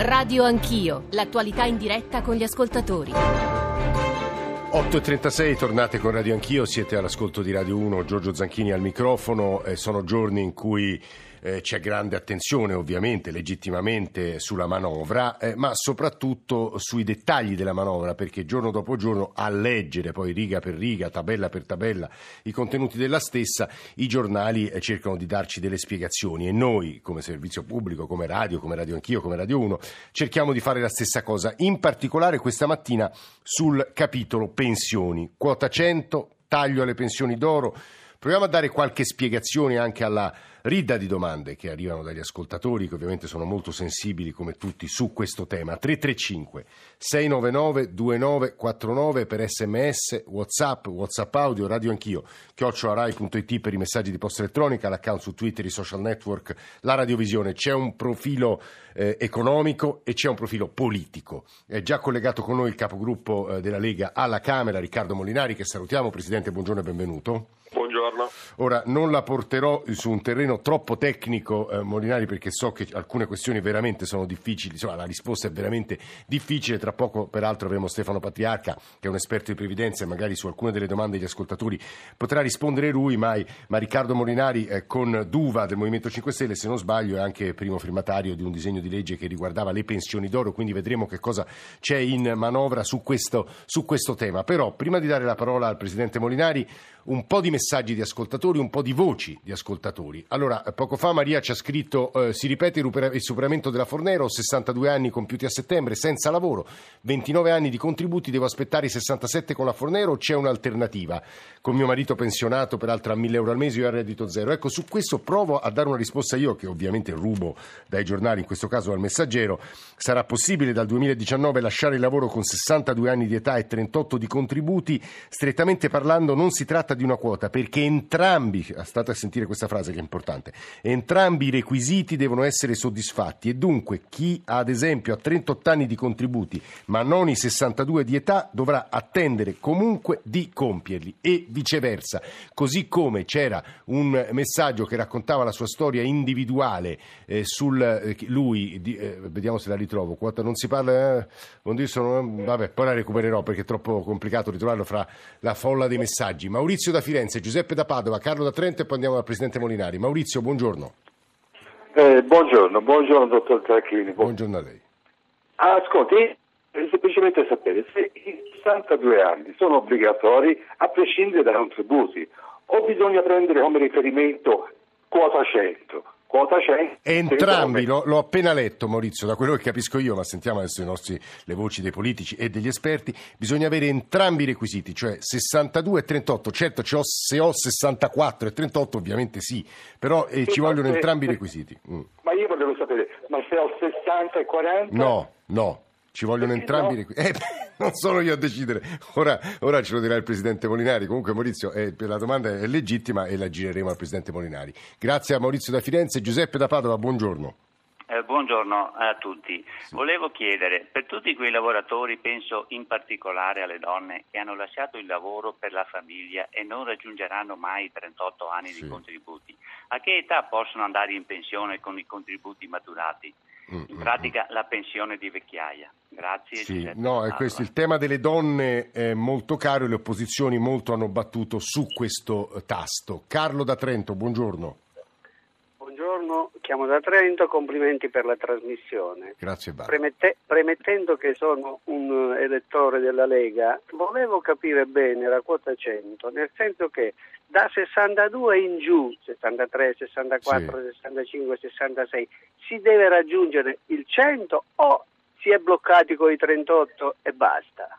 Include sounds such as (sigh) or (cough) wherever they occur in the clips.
Radio Anch'io, l'attualità in diretta con gli ascoltatori. 8.36, tornate con Radio Anch'io, siete all'ascolto di Radio 1, Giorgio Zanchini al microfono, eh, sono giorni in cui eh, c'è grande attenzione ovviamente, legittimamente sulla manovra, eh, ma soprattutto sui dettagli della manovra, perché giorno dopo giorno a leggere poi riga per riga, tabella per tabella i contenuti della stessa, i giornali eh, cercano di darci delle spiegazioni e noi come servizio pubblico, come radio, come Radio Anch'io, come Radio 1, cerchiamo di fare la stessa cosa, in particolare questa mattina sul capitolo pensioni, quota 100, taglio alle pensioni d'oro. Proviamo a dare qualche spiegazione anche alla ridda di domande che arrivano dagli ascoltatori, che ovviamente sono molto sensibili come tutti su questo tema. 335 699 2949 per sms, whatsapp, whatsapp audio, radio anch'io, chiocciolarai.it per i messaggi di posta elettronica, l'account su Twitter, i social network, la radiovisione. C'è un profilo eh, economico e c'è un profilo politico. È già collegato con noi il capogruppo eh, della Lega alla Camera, Riccardo Molinari, che salutiamo. Presidente, buongiorno e benvenuto. Buongiorno. Ora non la porterò su un terreno troppo tecnico, eh, Molinari, perché so che alcune questioni veramente sono difficili, insomma la risposta è veramente difficile. Tra poco, peraltro, avremo Stefano Patriarca, che è un esperto di previdenza, e magari su alcune delle domande degli ascoltatori potrà rispondere lui, ma, ma Riccardo Molinari eh, con Duva del Movimento 5 Stelle, se non sbaglio, è anche primo firmatario di un disegno di legge che riguardava le pensioni d'oro, quindi vedremo che cosa c'è in manovra su questo, su questo tema. Però, prima di dare la parola al Presidente Molinari, un po' di messaggi di ascoltatori, un po' di voci di ascoltatori. Allora, poco fa Maria ci ha scritto, eh, si ripete il superamento della Fornero, 62 anni compiuti a settembre, senza lavoro, 29 anni di contributi, devo aspettare i 67 con la Fornero c'è un'alternativa? Con mio marito pensionato, peraltro a 1000 euro al mese, io a reddito zero. Ecco, su questo provo a dare una risposta io, che ovviamente rubo dai giornali, in questo caso dal messaggero. Sarà possibile dal 2019 lasciare il lavoro con 62 anni di età e 38 di contributi? Strettamente parlando non si tratta di una quota, perché entrambi, state a sentire questa frase che è importante, entrambi i requisiti devono essere soddisfatti e dunque chi ha ad esempio a 38 anni di contributi ma non i 62 di età dovrà attendere comunque di compierli e viceversa, così come c'era un messaggio che raccontava la sua storia individuale eh, sul eh, lui, di, eh, vediamo se la ritrovo, quota non si parla, eh, sono, vabbè poi la recupererò perché è troppo complicato ritrovarlo fra la folla dei messaggi. Maurizio da Firenze, Giuseppe da Padova, Carlo da Trento e poi andiamo dal Presidente Molinari. Maurizio, buongiorno. Eh, buongiorno, buongiorno dottor Tracchini. Buongiorno a lei. Ascolti, semplicemente sapere se i 62 anni sono obbligatori a prescindere dai contributi o bisogna prendere come riferimento quota 100 quota 100. Entrambi, l'ho, l'ho, appena letto Maurizio, da quello che capisco io, ma sentiamo adesso nostri, le voci dei politici e degli esperti, bisogna avere entrambi i requisiti, cioè 62 e 38, certo se ho 64 e 38 ovviamente sì, però eh, ci vogliono se, entrambi i requisiti. Mm. Ma io volevo sapere, ma se ho 60 e 40? No, no, ci vogliono Perché entrambi no? requisiti. Eh, (laughs) non sono io a decidere. Ora, ora ce lo dirà il Presidente Molinari. Comunque Maurizio, eh, la domanda è legittima e la gireremo al Presidente Molinari. Grazie a Maurizio da Firenze. Giuseppe da Padova, buongiorno. Eh, buongiorno a tutti. Sì. Volevo chiedere, per tutti quei lavoratori, penso in particolare alle donne che hanno lasciato il lavoro per la famiglia e non raggiungeranno mai i 38 anni sì. di contributi, a che età possono andare in pensione con i contributi maturati? Mm, in mm, pratica mm. la pensione di vecchiaia. Grazie. Sì, no, è questo il tema delle donne è molto caro e le opposizioni molto hanno battuto su questo tasto. Carlo da Trento, buongiorno. Chiamo da Trento, complimenti per la trasmissione. Grazie Premette, premettendo che sono un elettore della Lega, volevo capire bene la quota 100, nel senso che da 62 in giù, 63, 64, sì. 65, 66, si deve raggiungere il 100 o si è bloccati con i 38 e basta?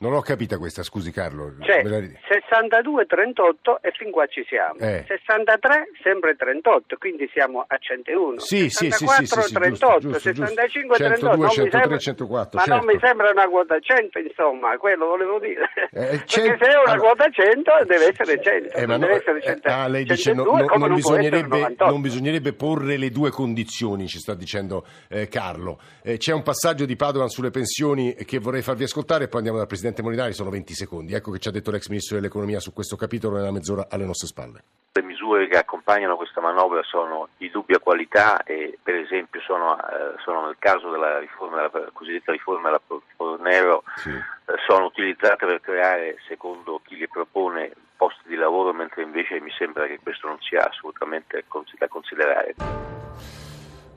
Non l'ho capita questa, scusi Carlo. Cioè, 62, 38 e fin qua ci siamo. Eh. 63, sempre 38, quindi siamo a 101. Sì, 64, sì, sì, sì, 38, giusto, 65, 102, 38. 103, sembra, 104. Ma certo. non mi sembra una quota 100, insomma, quello volevo dire. Eh, (laughs) Perché se è una allora, quota 100 deve essere 100. Eh, non no, deve essere 100, eh, ah, lei dice 102, no, non, non, bisognerebbe, non, bisognerebbe, porre le due condizioni, ci sta dicendo eh, Carlo. Eh, c'è un passaggio di Padovan sulle pensioni che vorrei farvi ascoltare e poi andiamo dal Presidente Presidente Molinari, sono 20 secondi. Ecco che ci ha detto l'ex Ministro dell'Economia su questo capitolo nella mezz'ora alle nostre spalle. Le misure che accompagnano questa manovra sono di dubbia qualità e per esempio sono, eh, sono nel caso della riforma, della cosiddetta riforma della Fornero, sì. eh, sono utilizzate per creare, secondo chi le propone, posti di lavoro, mentre invece mi sembra che questo non sia assolutamente da considerare.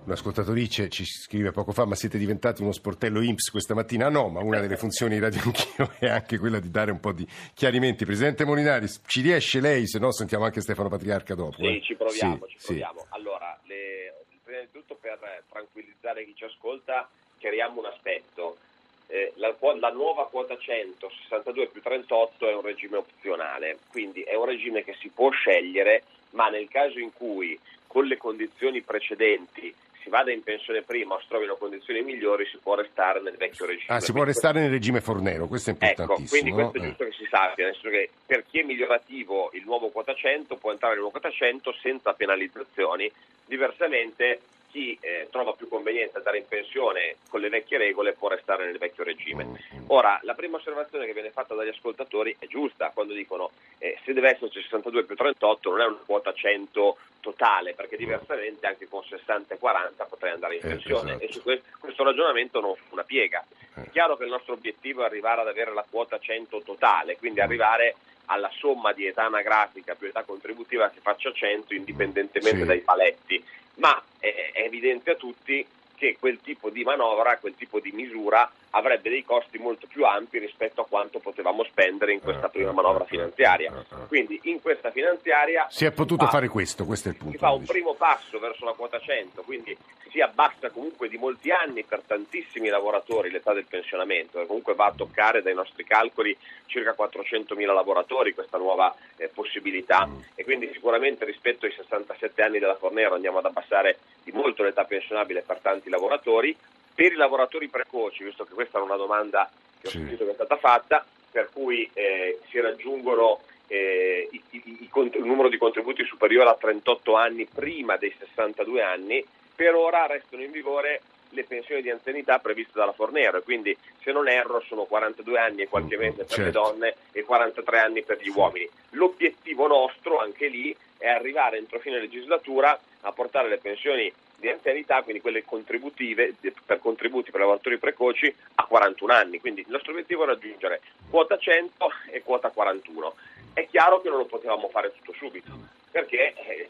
Un'ascoltatrice ci scrive poco fa, ma siete diventati uno sportello IMSS questa mattina? No, ma una delle funzioni di Radio Anch'io è anche quella di dare un po' di chiarimenti. Presidente Molinari, ci riesce lei? Se no sentiamo anche Stefano Patriarca dopo. Sì, eh? ci proviamo, sì, ci proviamo. Sì. Allora, le, prima di tutto per tranquillizzare chi ci ascolta, chiariamo un aspetto. Eh, la, la, nuova quota 100, 62 più 38, è un regime opzionale, quindi è un regime che si può scegliere, ma nel caso in cui con le condizioni precedenti si vada in pensione prima o si trovino condizioni migliori, si può restare nel vecchio regime. Ah, si può restare nel regime Fornero, questo è importantissimo. Ecco, quindi questo è giusto eh. che si sappia, nel senso che per chi è migliorativo il nuovo quota 100 può entrare nel nuovo quota 100 senza penalizzazioni, diversamente chi eh, trova più conveniente andare in pensione con le vecchie regole può restare nel vecchio regime. Ora, la prima osservazione che viene fatta dagli ascoltatori è giusta quando dicono eh, se deve esserci 62 più 38 non è una quota 100 totale, perché diversamente anche con 60 e 40 potrei andare in eh, pensione esatto. e su questo, questo ragionamento non fu una piega. È chiaro che il nostro obiettivo è arrivare ad avere la quota 100 totale, quindi arrivare alla somma di età anagrafica più età contributiva che faccia 100 indipendentemente sì. dai paletti ma è, è evidente a tutti che quel tipo di manovra, quel tipo di misura avrebbe dei costi molto più ampi rispetto a quanto potevamo spendere in questa prima manovra finanziaria. Quindi in questa finanziaria si è potuto fa, fare questo, questo è il punto. Si fa un primo passo verso la quota 100, quindi si abbassa comunque di molti anni per tantissimi lavoratori l'età del pensionamento, che comunque va a toccare dai nostri calcoli circa 400.000 lavoratori questa nuova eh, possibilità mm. e quindi sicuramente rispetto ai 67 anni della Fornero andiamo ad abbassare di molto l'età pensionabile per tanti lavoratori. Per i lavoratori precoci, visto che questa è una domanda che ho sì. sentito che è stata fatta, per cui eh, si raggiungono eh, i, i, i, il numero di contributi superiore a 38 anni prima dei 62 anni, per ora restano in vigore le pensioni di anzianità previste dalla Fornero e quindi se non erro sono 42 anni e qualche mese per certo. le donne e 43 anni per gli uomini. L'obiettivo nostro anche lì è arrivare entro fine legislatura a portare le pensioni di anzianità, quindi quelle contributive per contributi per lavoratori precoci a 41 anni. Quindi il nostro obiettivo è raggiungere quota 100 e quota 41. È chiaro che non lo potevamo fare tutto subito, perché eh,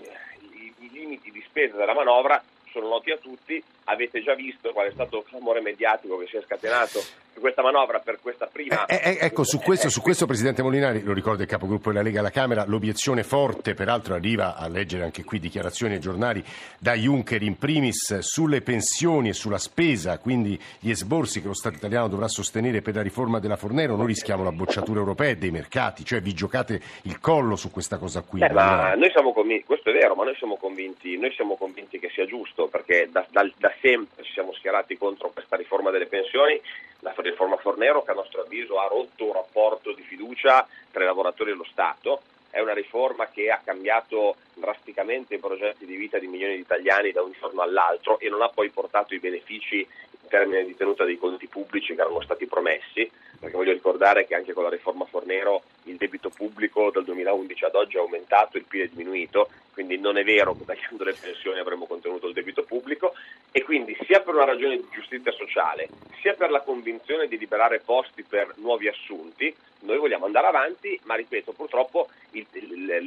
i, i limiti di spesa della manovra sono noti a tutti, avete già visto qual è stato il clamore mediatico che si è scatenato su questa manovra per questa prima... Eh, eh, ecco, su questo, su questo, Presidente Molinari, lo ricordo il capogruppo della Lega alla Camera, l'obiezione forte, peraltro arriva a leggere anche qui dichiarazioni ai giornali da Juncker in primis sulle pensioni e sulla spesa, quindi gli esborsi che lo Stato italiano dovrà sostenere per la riforma della Fornero, noi rischiamo la bocciatura europea e dei mercati, cioè vi giocate il collo su questa cosa qui. Beh, ma noi siamo convinti, questo è vero, ma noi siamo convinti, noi siamo convinti che sia giusto, perché da, da, da sempre ci siamo schierati contro questa riforma delle pensioni, la riforma Fornero che a nostro avviso ha rotto un rapporto di fiducia tra i lavoratori e lo Stato, è una riforma che ha cambiato drasticamente i progetti di vita di milioni di italiani da un giorno all'altro e non ha poi portato i benefici in termini di tenuta dei conti pubblici che erano stati promessi, perché voglio ricordare che anche con la riforma Fornero il debito pubblico dal 2011 ad oggi è aumentato, il PIL è diminuito, quindi non è vero che tagliando le pensioni avremmo contenuto il debito pubblico. E quindi sia per una ragione di giustizia sociale, sia per la convinzione di liberare posti per nuovi assunti, noi vogliamo andare avanti, ma ripeto, purtroppo il,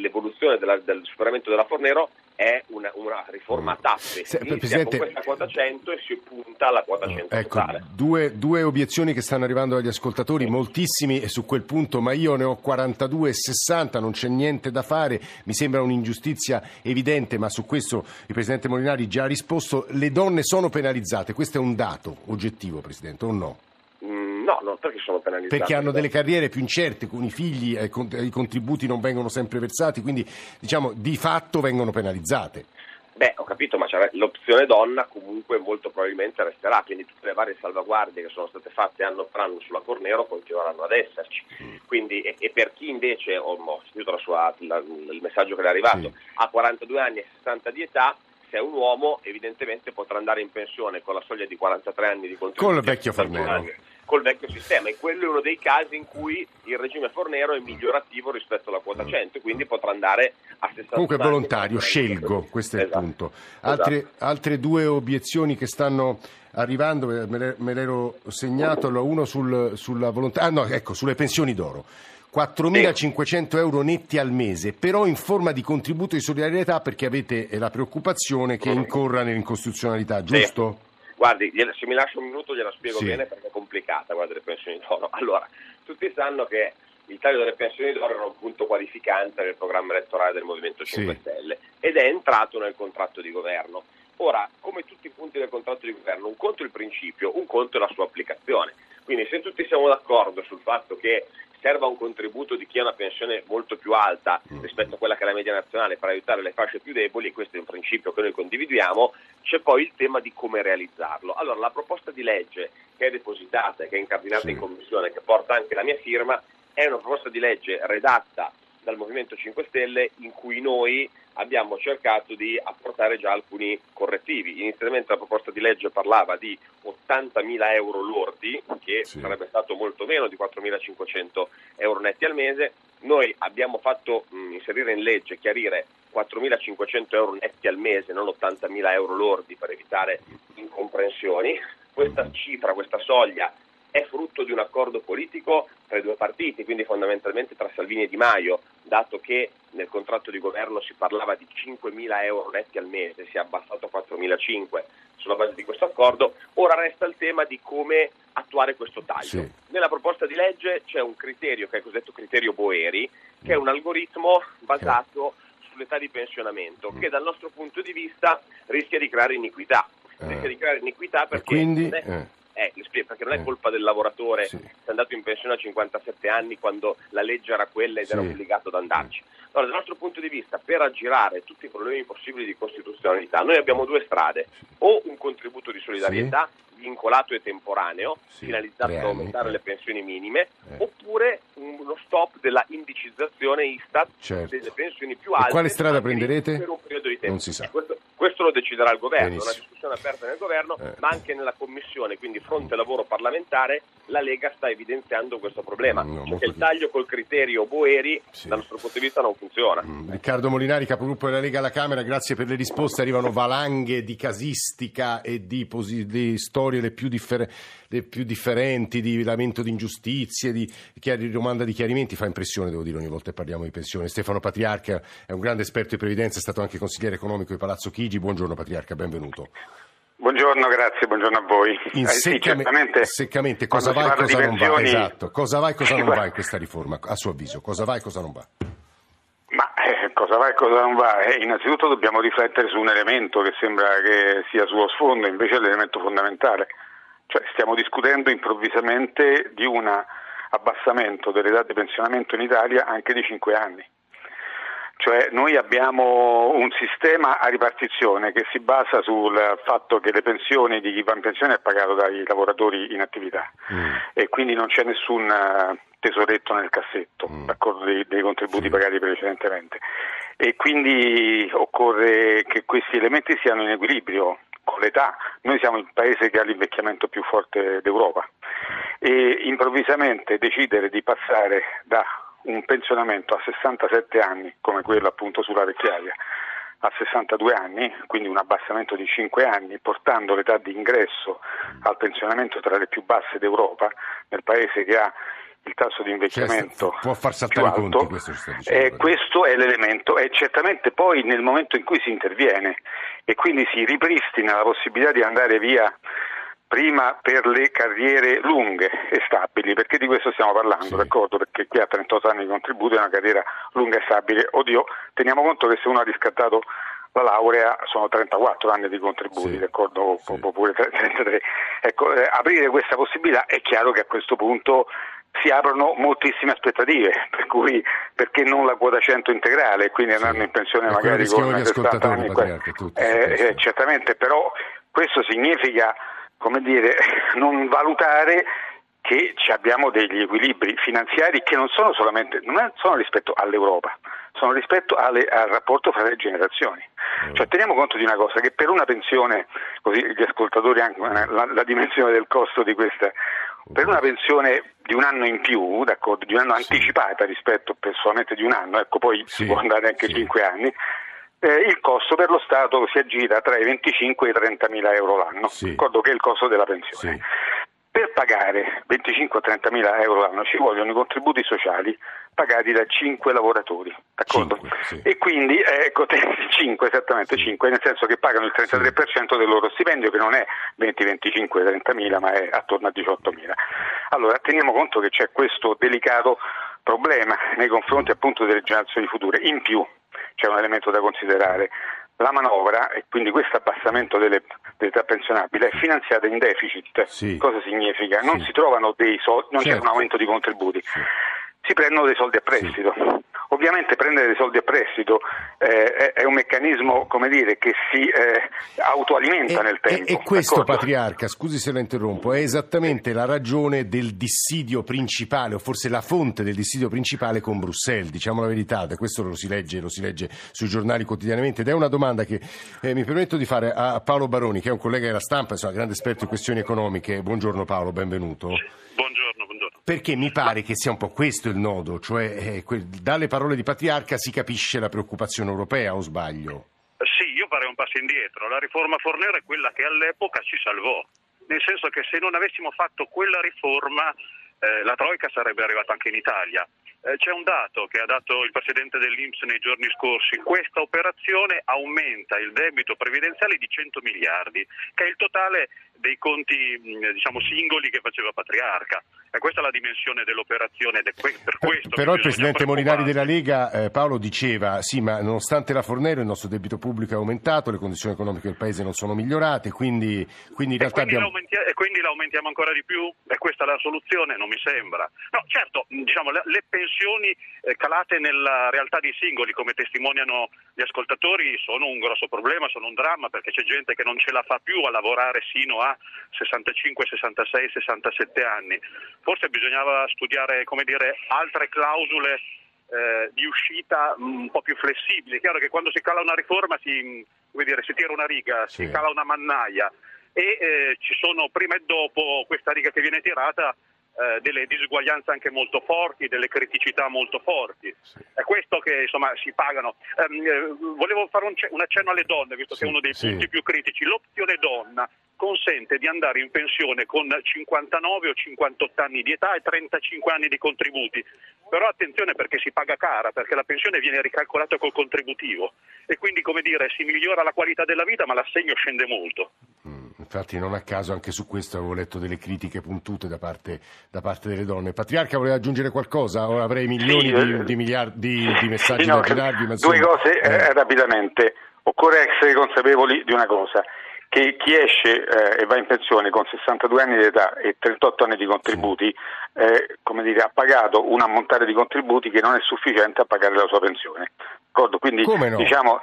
l'evoluzione della, del superamento della Fornero è una, una riforma a tappe. Se, Presidente, con questa quota 100 e si punta alla quota 100 ecco, due, due, obiezioni che stanno arrivando dagli ascoltatori, moltissimi su quel punto, ma io ne ho 42 e 60, non c'è niente da fare, mi sembra un'ingiustizia evidente, ma su questo il Presidente Molinari già ha risposto, le donne sono penalizzate, questo è un dato oggettivo, Presidente, o no? No, non perché sono penalizzati. Perché hanno delle carriere più incerte, con i figli eh, i contributi non vengono sempre versati, quindi diciamo di fatto vengono penalizzate. Beh, ho capito, ma l'opzione donna comunque molto probabilmente resterà, quindi tutte le varie salvaguardie che sono state fatte anno per anno sulla Cornero continueranno ad esserci. Quindi, e, e per chi invece, ho, ho sentito sua, la, il messaggio che le è arrivato, sì. ha 42 anni e 60 di età, se è un uomo evidentemente potrà andare in pensione con la soglia di 43 anni di contributo. Con il vecchio Fornero col vecchio sistema e quello è uno dei casi in cui il regime Fornero è migliorativo rispetto alla quota 100 quindi potrà andare a 60 Comunque è volontario, scelgo, questo è Esatto. il punto. Altre, Esatto. altre due obiezioni che stanno arrivando, eh, me le- me l'ero segnato, uno sul- sulla volontà, ah no, ecco, sulle pensioni d'oro. 4.500 euro netti al mese, però in forma di contributo di solidarietà perché avete la preoccupazione che incorra nell'incostituzionalità, giusto? Guardi, se mi lascia un minuto gliela spiego Sì. bene perché è complicata quella delle pensioni d'oro. (laughs) Allora, tutti sanno che il taglio delle pensioni d'oro era un punto qualificante nel programma elettorale del Movimento 5 Sì. Stelle ed è entrato nel contratto di governo. Ora, come tutti i punti del contratto di governo, un conto è il principio, un conto è la sua applicazione. Quindi se tutti siamo d'accordo sul fatto che serva un contributo di chi ha una pensione molto più alta rispetto a quella che è la media nazionale per aiutare le fasce più deboli, e questo è un principio che noi condividiamo, c'è poi il tema di come realizzarlo. Allora, la proposta di legge che è depositata e che è incardinata Sì. in commissione, che porta anche la mia firma, è una proposta di legge redatta dal Movimento 5 Stelle in cui noi abbiamo cercato di apportare già alcuni correttivi. Inizialmente la proposta di legge parlava di 80.000 euro lordi, che Sì. sarebbe stato molto meno di 4.500 euro netti al mese. Noi abbiamo fatto mh, inserire in legge, chiarire 4.500 euro netti al mese, non 80.000 euro lordi per evitare incomprensioni. Questa cifra, questa soglia è frutto di un accordo politico tra i due partiti, quindi fondamentalmente tra Salvini e Di Maio, dato che nel contratto di governo si parlava di 5.000 euro netti al mese, si è abbassato a 4.500 sulla base di questo accordo, ora resta il tema di come attuare questo taglio. Sì. Nella proposta di legge c'è un criterio che è il cosiddetto criterio Boeri, che è un algoritmo basato sull'età di pensionamento, che dal nostro punto di vista rischia di creare iniquità. Eh. Rischia di creare iniquità perché quindi, non è- eh. Eh, perché non è Eh. colpa del lavoratore Sì. che è andato in pensione a 57 anni quando la legge era quella ed era Sì. obbligato ad andarci. Allora, dal nostro punto di vista, per aggirare tutti i problemi possibili di costituzionalità, noi abbiamo due strade, o un contributo di solidarietà vincolato e temporaneo, Sì, finalizzato anni, aumentare eh. le pensioni minime, Eh. oppure uno stop della indicizzazione Istat Certo. delle pensioni più E alte. quale strada prenderete? Per un periodo di tempo. Non si sa. Questo, questo lo deciderà il governo, è una Benissimo. discussione aperta nel governo, Eh. ma anche nella commissione, quindi fronte lavoro parlamentare, la Lega sta evidenziando questo problema. Mm, no, Cioè molto che il taglio col criterio Boeri, Sì. dal nostro punto di vista, non funziona. Mm, Riccardo Molinari, capogruppo della Lega alla Camera, grazie per le risposte. Arrivano valanghe di casistica e di, posi- di storie le più, differ- le più differenti, di lamento di ingiustizie, di chiari- domanda di chiarimenti. Fa impressione, devo dire, ogni volta che parliamo di pensione. Stefano Patriarca è un grande esperto di previdenza, è stato anche consigliere economico di Palazzo Chigi. Buongiorno Patriarca, benvenuto. Buongiorno, grazie, buongiorno a voi. In Eh, sì, seccame- seccamente, cosa va e cosa non va? Esatto, cosa va e cosa non va in questa riforma, a suo avviso? Cosa va e cosa non va? Cosa va e cosa non va? Eh, innanzitutto dobbiamo riflettere su un elemento che sembra che sia sullo sfondo, invece è l'elemento fondamentale. Cioè, stiamo discutendo improvvisamente di un abbassamento dell'età di pensionamento in Italia anche di 5 anni. Cioè noi abbiamo un sistema a ripartizione che si basa sul fatto che le pensioni di chi va in pensione è pagato dai lavoratori in attività e quindi non c'è nessun tesoretto nel cassetto, d'accordo, dei, dei contributi pagati precedentemente. E quindi occorre che questi elementi siano in equilibrio con l'età. Noi siamo il paese che ha l'invecchiamento più forte d'Europa e improvvisamente decidere di passare da un pensionamento a 67 anni, come quello appunto sulla vecchiaia, a 62 anni, quindi un abbassamento di 5 anni, portando l'età di ingresso al pensionamento tra le più basse d'Europa, nel paese che ha il tasso di invecchiamento Cioè, può far saltare più i alto, conti, questo eh, questo è l'elemento e certamente poi nel momento in cui si interviene e quindi si ripristina la possibilità di andare via prima per le carriere lunghe e stabili, perché di questo stiamo parlando, Sì. d'accordo? Perché chi ha 38 anni di contributo è una carriera lunga e stabile. Oddio, teniamo conto che se uno ha riscattato la laurea sono 34 anni di contributi, Sì. d'accordo? Sì. Oppure 33. (laughs) Ecco, eh, aprire questa possibilità è chiaro che a questo punto si aprono moltissime aspettative, per cui perché non la quota 100 integrale, quindi Sì. andando in pensione magari con gli 60 ascoltatori, anni. Eh, eh, certamente, però questo significa, come dire, (laughs) non valutare che ci abbiamo degli equilibri finanziari che non sono solamente non sono rispetto all'Europa, sono rispetto alle- al rapporto fra le generazioni. Cioè, teniamo conto di una cosa, che per una pensione, così gli ascoltatori anche eh, la, la dimensione del costo di questa, per una pensione di un anno in più, d'accordo, di un anno sì. anticipata rispetto solamente di un anno, ecco poi sì. può andare anche sì. 5 anni, eh, il costo per lo Stato si aggira tra i 25 e i 30 mila euro l'anno, sì. ricordo che è il costo della pensione. Per pagare 25 o 30 mila euro l'anno ci vogliono i contributi sociali pagati da 5 lavoratori, d'accordo? 5, sì. E quindi, eh, ecco, (laughs) 5 esattamente, 5, nel senso che pagano il 33% del loro stipendio che non è 20, 25, 30 mila ma è attorno a 18 mila. Allora teniamo conto che c'è questo delicato problema nei confronti appunto delle generazioni future. In più c'è un elemento da considerare. La manovra, e quindi questo abbassamento delle, dell'età pensionabile, è finanziata in deficit. Sì. Cosa significa? Non sì. si trovano dei soldi, non certo. c'è un aumento di contributi. Sì si prendono dei soldi a prestito. Sì. Ovviamente prendere dei soldi a prestito eh, è, un meccanismo dire, che si eh, autoalimenta e, nel tempo. E, e questo, d'accordo? Patriarca, scusi se la interrompo, è esattamente la ragione del dissidio principale, o forse la fonte del dissidio principale con Bruxelles, diciamo la verità, questo lo si legge, lo si legge sui giornali quotidianamente ed è una domanda che eh, mi permetto di fare a Paolo Baroni, che è un collega della stampa, insomma, grande esperto in questioni economiche. Buongiorno Paolo, benvenuto. Buongiorno. Perché mi pare che sia un po' questo il nodo, cioè eh, dalle parole di Patriarca si capisce la preoccupazione europea, o sbaglio? Sì, io farei un passo indietro. La riforma Fornero è quella che all'epoca ci salvò, nel senso che se non avessimo fatto quella riforma eh, la Troica sarebbe arrivata anche in Italia. Eh, c'è un dato che ha dato il Presidente dell'Inps nei giorni scorsi, questa operazione aumenta il debito previdenziale di 100 miliardi, che è il totale dei conti diciamo, singoli che faceva Patriarca. E questa è la dimensione dell'operazione ed è per questo Però il Presidente Molinari della Lega, eh, Paolo, diceva sì, ma nonostante la Fornero il nostro debito pubblico è aumentato, le condizioni economiche del Paese non sono migliorate, quindi, quindi in realtà e quindi, abbiamo... e quindi l'aumentiamo ancora di più? E questa è la soluzione? Non mi sembra. No, certo, diciamo, le, le pensioni eh, calate nella realtà dei singoli, come testimoniano gli ascoltatori, sono un grosso problema, sono un dramma, perché c'è gente che non ce la fa più a lavorare sino a 65, 66, 67 anni. Forse bisognava studiare dire, altre clausole eh, di uscita un po' più flessibili. È chiaro che quando si cala una riforma si, dire, si tira una riga, sì. si cala una mannaia e eh, ci sono prima e dopo questa riga che viene tirata eh, delle disuguaglianze anche molto forti, delle criticità molto forti. Sì. È questo che insomma si pagano. Um, volevo fare un, un, accenno alle donne, visto sì, che è uno dei sì. punti più critici. L'opzione donna consente di andare in pensione con 59 o 58 anni di età e 35 anni di contributi. Però attenzione perché si paga cara, perché la pensione viene ricalcolata col contributivo e quindi come dire si migliora la qualità della vita ma l'assegno scende molto. Infatti non a caso anche su questo avevo letto delle critiche puntute da parte, da parte delle donne. Patriarca voleva aggiungere qualcosa? Ora avrei milioni sì, di, eh, di, miliardi di messaggi no, da girarvi. Due cose eh, eh, rapidamente. Occorre essere consapevoli di una cosa che chi esce eh, e va in pensione con 62 anni di età e 38 anni di contributi eh, dire, ha pagato un ammontare di contributi che non è sufficiente a pagare la sua pensione. Quindi no? diciamo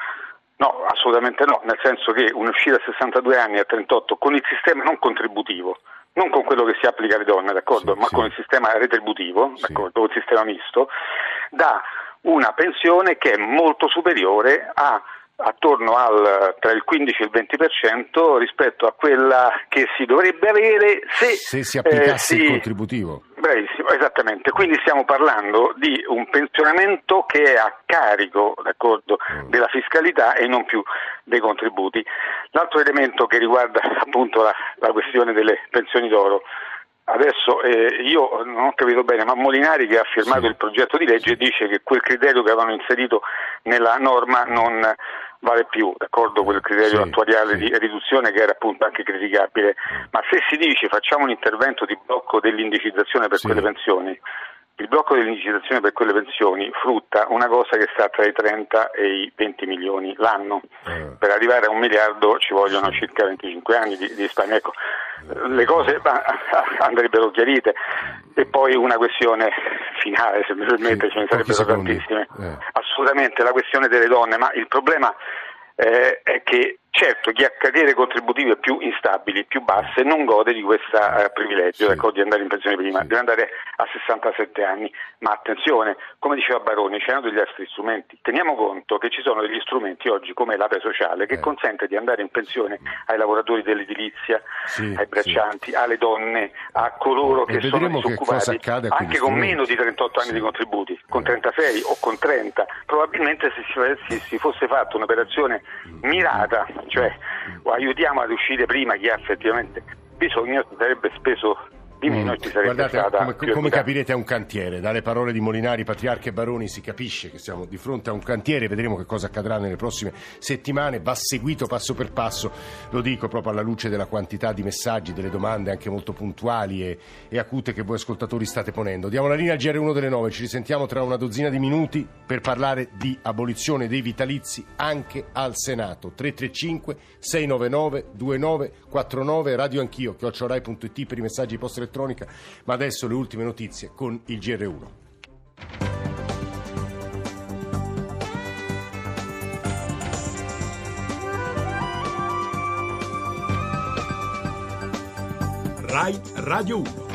no, assolutamente no, nel senso che un'uscita a 62 anni e a 38 con il sistema non contributivo non con quello che si applica alle donne, d'accordo? Sì, ma sì. con il sistema retributivo, d'accordo? Sì. il sistema misto, dà una pensione che è molto superiore a attorno al, tra il 15 e il 20% rispetto a quella che si dovrebbe avere se, se si applicasse eh, si, il contributivo. Bravissimo, esattamente. Quindi stiamo parlando di un pensionamento che è a carico mm. della fiscalità e non più dei contributi. L'altro elemento che riguarda appunto la, la questione delle pensioni d'oro. Adesso eh, io non ho capito bene, ma Molinari che ha firmato sì. il progetto di legge dice che quel criterio che avevano inserito nella norma non vale più, d'accordo, quel criterio sì, attuariale sì. di riduzione che era appunto anche criticabile, ma se si dice facciamo un intervento di blocco dell'indicizzazione per sì. quelle pensioni, il blocco dell'indicizzazione per quelle pensioni frutta una cosa che sta tra i 30 e i 20 milioni l'anno. Eh. Per arrivare a un miliardo ci vogliono sì. circa 25 anni di, di Spagna. Ecco, le cose (laughs) andrebbero chiarite. E poi una questione finale, se mi permette, sì, ce ne sarebbero tantissime. Eh. Assolutamente la questione delle donne, ma il problema eh, è che Certo, chi ha carriere contributive più instabili, più basse, non gode di questo eh, privilegio sì. ecco, di andare in pensione prima, sì. deve andare a 67 anni. Ma attenzione, come diceva Baroni, c'erano degli altri strumenti. Teniamo conto che ci sono degli strumenti oggi come l'APE sociale che eh. consente di andare in pensione ai lavoratori dell'edilizia, sì, ai braccianti, alle donne, a coloro che sono disoccupati, anche con meno di 38 anni di contributi, con 36 o con 30. Probabilmente se si, si fosse fatta un'operazione mirata cioè aiutiamo ad uscire prima chi ha effettivamente bisogno, sarebbe speso di meno mm. e ci sarebbe Guardate, stata come, come capirete è un cantiere. Dalle parole di Molinari, Patriarca e Baroni si capisce che siamo di fronte a un cantiere. Vedremo che cosa accadrà nelle prossime settimane. Va seguito passo per passo lo dico proprio alla luce della quantità di messaggi delle domande anche molto puntuali e, e acute che voi ascoltatori state ponendo. Diamo la linea al GR1 delle 9 ci risentiamo tra una dozzina di minuti per parlare di abolizione dei vitalizi anche al Senato. 335 699 2949 radio anch'io chiocciorai.it per i messaggi post elettronica, ma adesso le ultime notizie con il GR1. RAI Radio 1